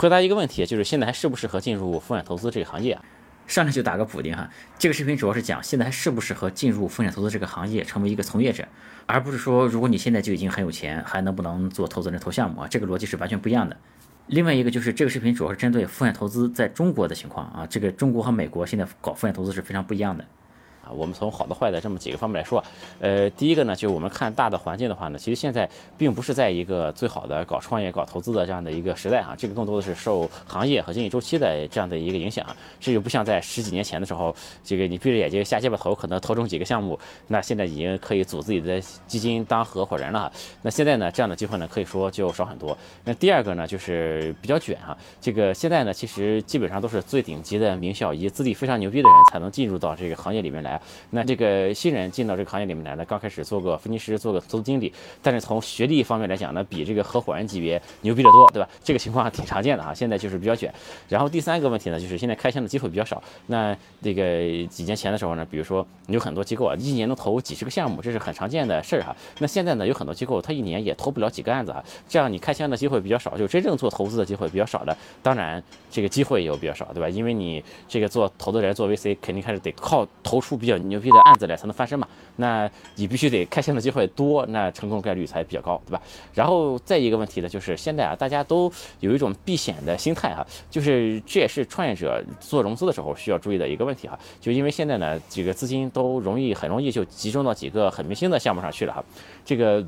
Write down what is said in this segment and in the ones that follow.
回答一个问题，就是现在还适不适合进入风险投资这个行业啊？上来就打个补丁哈，这个视频主要是讲现在还适不适合进入风险投资这个行业，成为一个从业者，而不是说如果你现在就已经很有钱，还能不能做投资人投项目啊？这个逻辑是完全不一样的。另外一个就是这个视频主要是针对风险投资在中国的情况啊，这个中国和美国现在搞风险投资是非常不一样的。我们从好的坏的这么几个方面来说，呃，第一个呢，就是我们看大的环境的话呢，其实现在并不是在一个最好的搞创业、搞投资的这样的一个时代哈，这个更多的是受行业和经济周期的这样的一个影响。这就不像在十几年前的时候，这个你闭着眼睛瞎鸡巴投，可能投中几个项目，那现在已经可以组自己的基金当合伙人了。那现在呢，这样的机会呢，可以说就少很多。那第二个呢，就是比较卷哈，这个现在呢，其实基本上都是最顶级的名校以及资历非常牛逼的人才能进入到这个行业里面来。那这个新人进到这个行业里面来呢，刚开始做个分析师，做个投资经理，但是从学历方面来讲呢，比这个合伙人级别牛逼得多，对吧？这个情况挺常见的哈。现在就是比较卷。然后第三个问题呢，就是现在开箱的机会比较少。那这个几年前的时候呢，比如说有很多机构啊，一年能投几十个项目，这是很常见的事儿哈。那现在呢，有很多机构他一年也投不了几个案子啊，这样你开箱的机会比较少，就真正做投资的机会比较少的，当然这个机会也有比较少，对吧？因为你这个做投资人做 VC，肯定还是得靠投出比较牛。逼的案子来才能翻身嘛，那你必须得开枪的机会多，那成功概率才比较高，对吧？然后再一个问题呢，就是现在啊，大家都有一种避险的心态哈，就是这也是创业者做融资的时候需要注意的一个问题哈，就因为现在呢，这个资金都容易很容易就集中到几个很明星的项目上去了哈，这个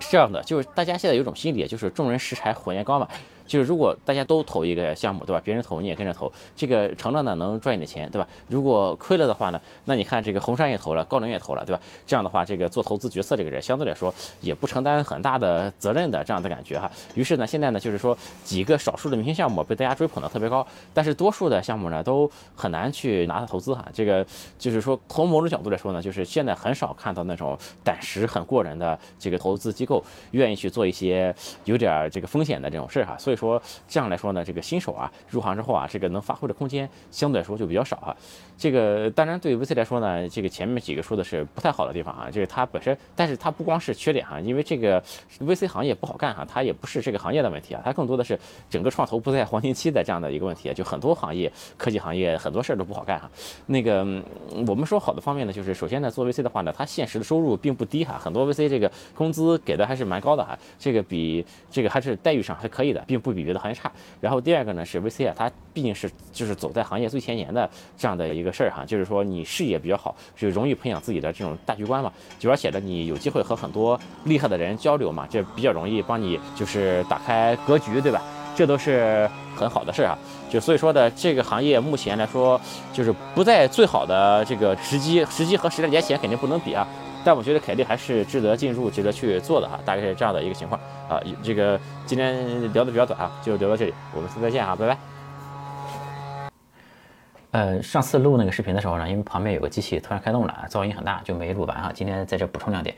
是这样的，就是大家现在有种心理，就是众人拾柴火焰高嘛。就是如果大家都投一个项目，对吧？别人投你也跟着投，这个成了呢能赚一点钱，对吧？如果亏了的话呢，那你看这个红杉也投了，高瓴也投了，对吧？这样的话，这个做投资决策这个人相对来说也不承担很大的责任的这样的感觉哈。于是呢，现在呢就是说几个少数的明星项目被大家追捧的特别高，但是多数的项目呢都很难去拿它投资哈。这个就是说从某种角度来说呢，就是现在很少看到那种胆识很过人的这个投资机构愿意去做一些有点这个风险的这种事儿哈。所以。以说这样来说呢，这个新手啊入行之后啊，这个能发挥的空间相对来说就比较少啊。这个当然对 VC 来说呢，这个前面几个说的是不太好的地方啊，就是它本身，但是它不光是缺点哈，因为这个 VC 行业不好干哈，它也不是这个行业的问题啊，它更多的是整个创投不在黄金期的这样的一个问题啊，就很多行业科技行业很多事儿都不好干哈。那个我们说好的方面呢，就是首先呢做 VC 的话呢，它现实的收入并不低哈，很多 VC 这个工资给的还是蛮高的哈，这个比这个还是待遇上还可以的，并不比别的行业差。然后第二个呢是 VC 啊，它毕竟是就是走在行业最前沿的这样的一个事儿哈，就是说你视野比较好，就容易培养自己的这种大局观嘛。就而且呢，你有机会和很多厉害的人交流嘛，这比较容易帮你就是打开格局，对吧？这都是很好的事儿啊。就所以说的这个行业目前来说，就是不在最好的这个时机，时机和十来年前肯定不能比啊。但我觉得凯利还是值得进入、值得去做的哈，大概是这样的一个情况啊。这个今天聊的比较短啊，就聊到这里，我们次再见啊，拜拜。呃，上次录那个视频的时候呢，因为旁边有个机器突然开动了，噪音很大，就没录完啊。今天在这补充两点。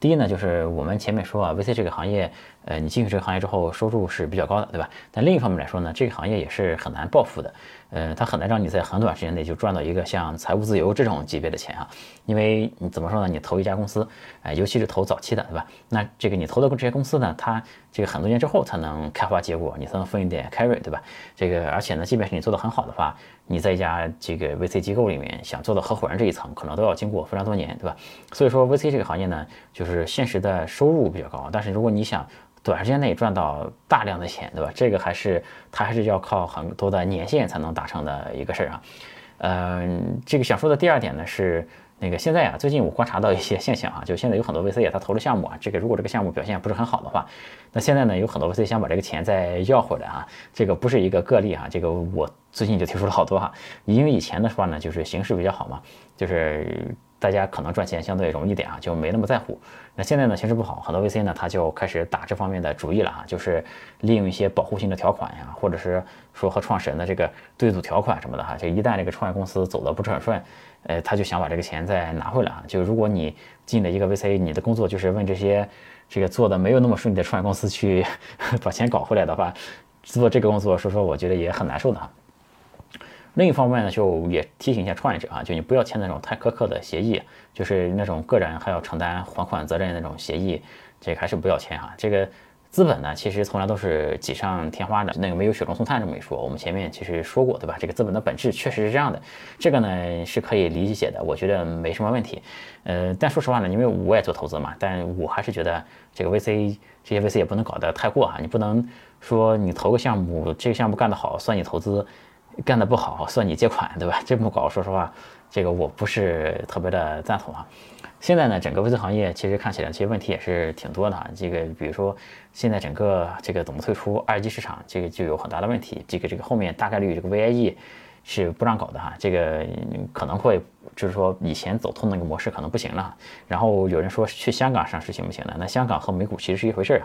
第一呢，就是我们前面说啊，VC 这个行业，呃，你进去这个行业之后，收入是比较高的，对吧？但另一方面来说呢，这个行业也是很难暴富的，呃，它很难让你在很短时间内就赚到一个像财务自由这种级别的钱啊。因为你怎么说呢？你投一家公司，哎，尤其是投早期的，对吧？那这个你投的这些公司呢，它这个很多年之后才能开花结果，你才能分一点 carry，对吧？这个而且呢，即便是你做的很好的话，你在一家这个 VC 机构里面想做到合伙人这一层，可能都要经过非常多年，对吧？所以说 VC 这个行业呢，就就是现实的收入比较高，但是如果你想短时间内赚到大量的钱，对吧？这个还是它还是要靠很多的年限才能达成的一个事儿啊。嗯，这个想说的第二点呢是那个现在啊，最近我观察到一些现象啊，就现在有很多 VC 他投了项目啊，这个如果这个项目表现不是很好的话，那现在呢有很多 VC 想把这个钱再要回来啊，这个不是一个个例啊，这个我最近就提出了好多哈，因为以前的话呢就是形势比较好嘛，就是。大家可能赚钱相对容易点啊，就没那么在乎。那现在呢，形势不好，很多 VC 呢他就开始打这方面的主意了啊，就是利用一些保护性的条款呀，或者是说和创始人的这个对赌条款什么的哈，就一旦这个创业公司走的不是很顺，呃，他就想把这个钱再拿回来啊。就如果你进了一个 VC，你的工作就是问这些这个做的没有那么顺利的创业公司去 把钱搞回来的话，做这个工作，说说我觉得也很难受的哈。另一方面呢，就也提醒一下创业者啊，就你不要签那种太苛刻的协议，就是那种个人还要承担还款责任那种协议，这个还是不要签哈。这个资本呢，其实从来都是锦上添花的，那个没有雪中送炭这么一说。我们前面其实说过，对吧？这个资本的本质确实是这样的，这个呢是可以理解的，我觉得没什么问题。呃，但说实话呢，因为我也做投资嘛，但我还是觉得这个 VC 这些 VC 也不能搞得太过啊，你不能说你投个项目，这个项目干得好算你投资，干的不好算你借款，对吧？这么搞，说实话，这个我不是特别的赞同啊。现在呢，整个 VC 行业其实看起来其实问题也是挺多的啊。这个比如说，现在整个这个怎么退出二级市场，这个就有很大的问题。这个这个后面大概率这个 VIE 是不让搞的哈。这个可能会就是说以前走通那个模式可能不行了。然后有人说去香港上市行不行呢？那香港和美股其实是一回事儿。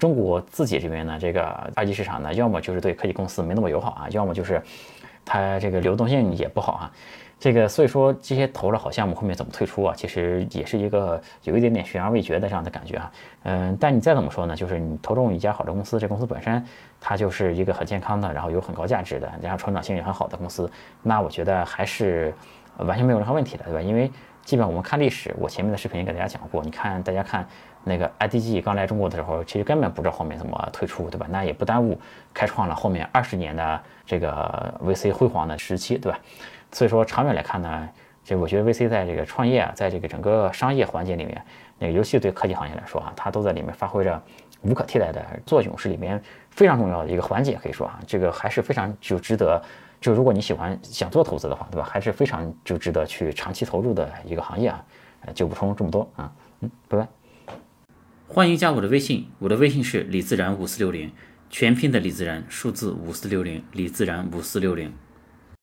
中国自己这边呢，这个二级市场呢，要么就是对科技公司没那么友好啊，要么就是它这个流动性也不好啊。这个所以说这些投了好项目后面怎么退出啊？其实也是一个有一点点悬而未决的这样的感觉啊。嗯，但你再怎么说呢？就是你投中一家好的公司，这公司本身它就是一个很健康的，然后有很高价值的，然后成长性也很好的公司，那我觉得还是完全没有任何问题的，对吧？因为基本上我们看历史，我前面的视频也给大家讲过，你看大家看那个 IDG 刚来中国的时候，其实根本不知道后面怎么退出，对吧？那也不耽误开创了后面二十年的这个 VC 辉煌的时期，对吧？所以说，长远来看呢，这我觉得 VC 在这个创业啊，在这个整个商业环节里面，那个尤其对科技行业来说啊，它都在里面发挥着无可替代的作用，是里面非常重要的一个环节。可以说啊，这个还是非常就值得，就如果你喜欢想做投资的话，对吧？还是非常就值得去长期投入的一个行业啊。就补充这么多啊，嗯，拜拜。欢迎加我的微信，我的微信是李自然五四六零，全拼的李自然，数字五四六零，李自然五四六零。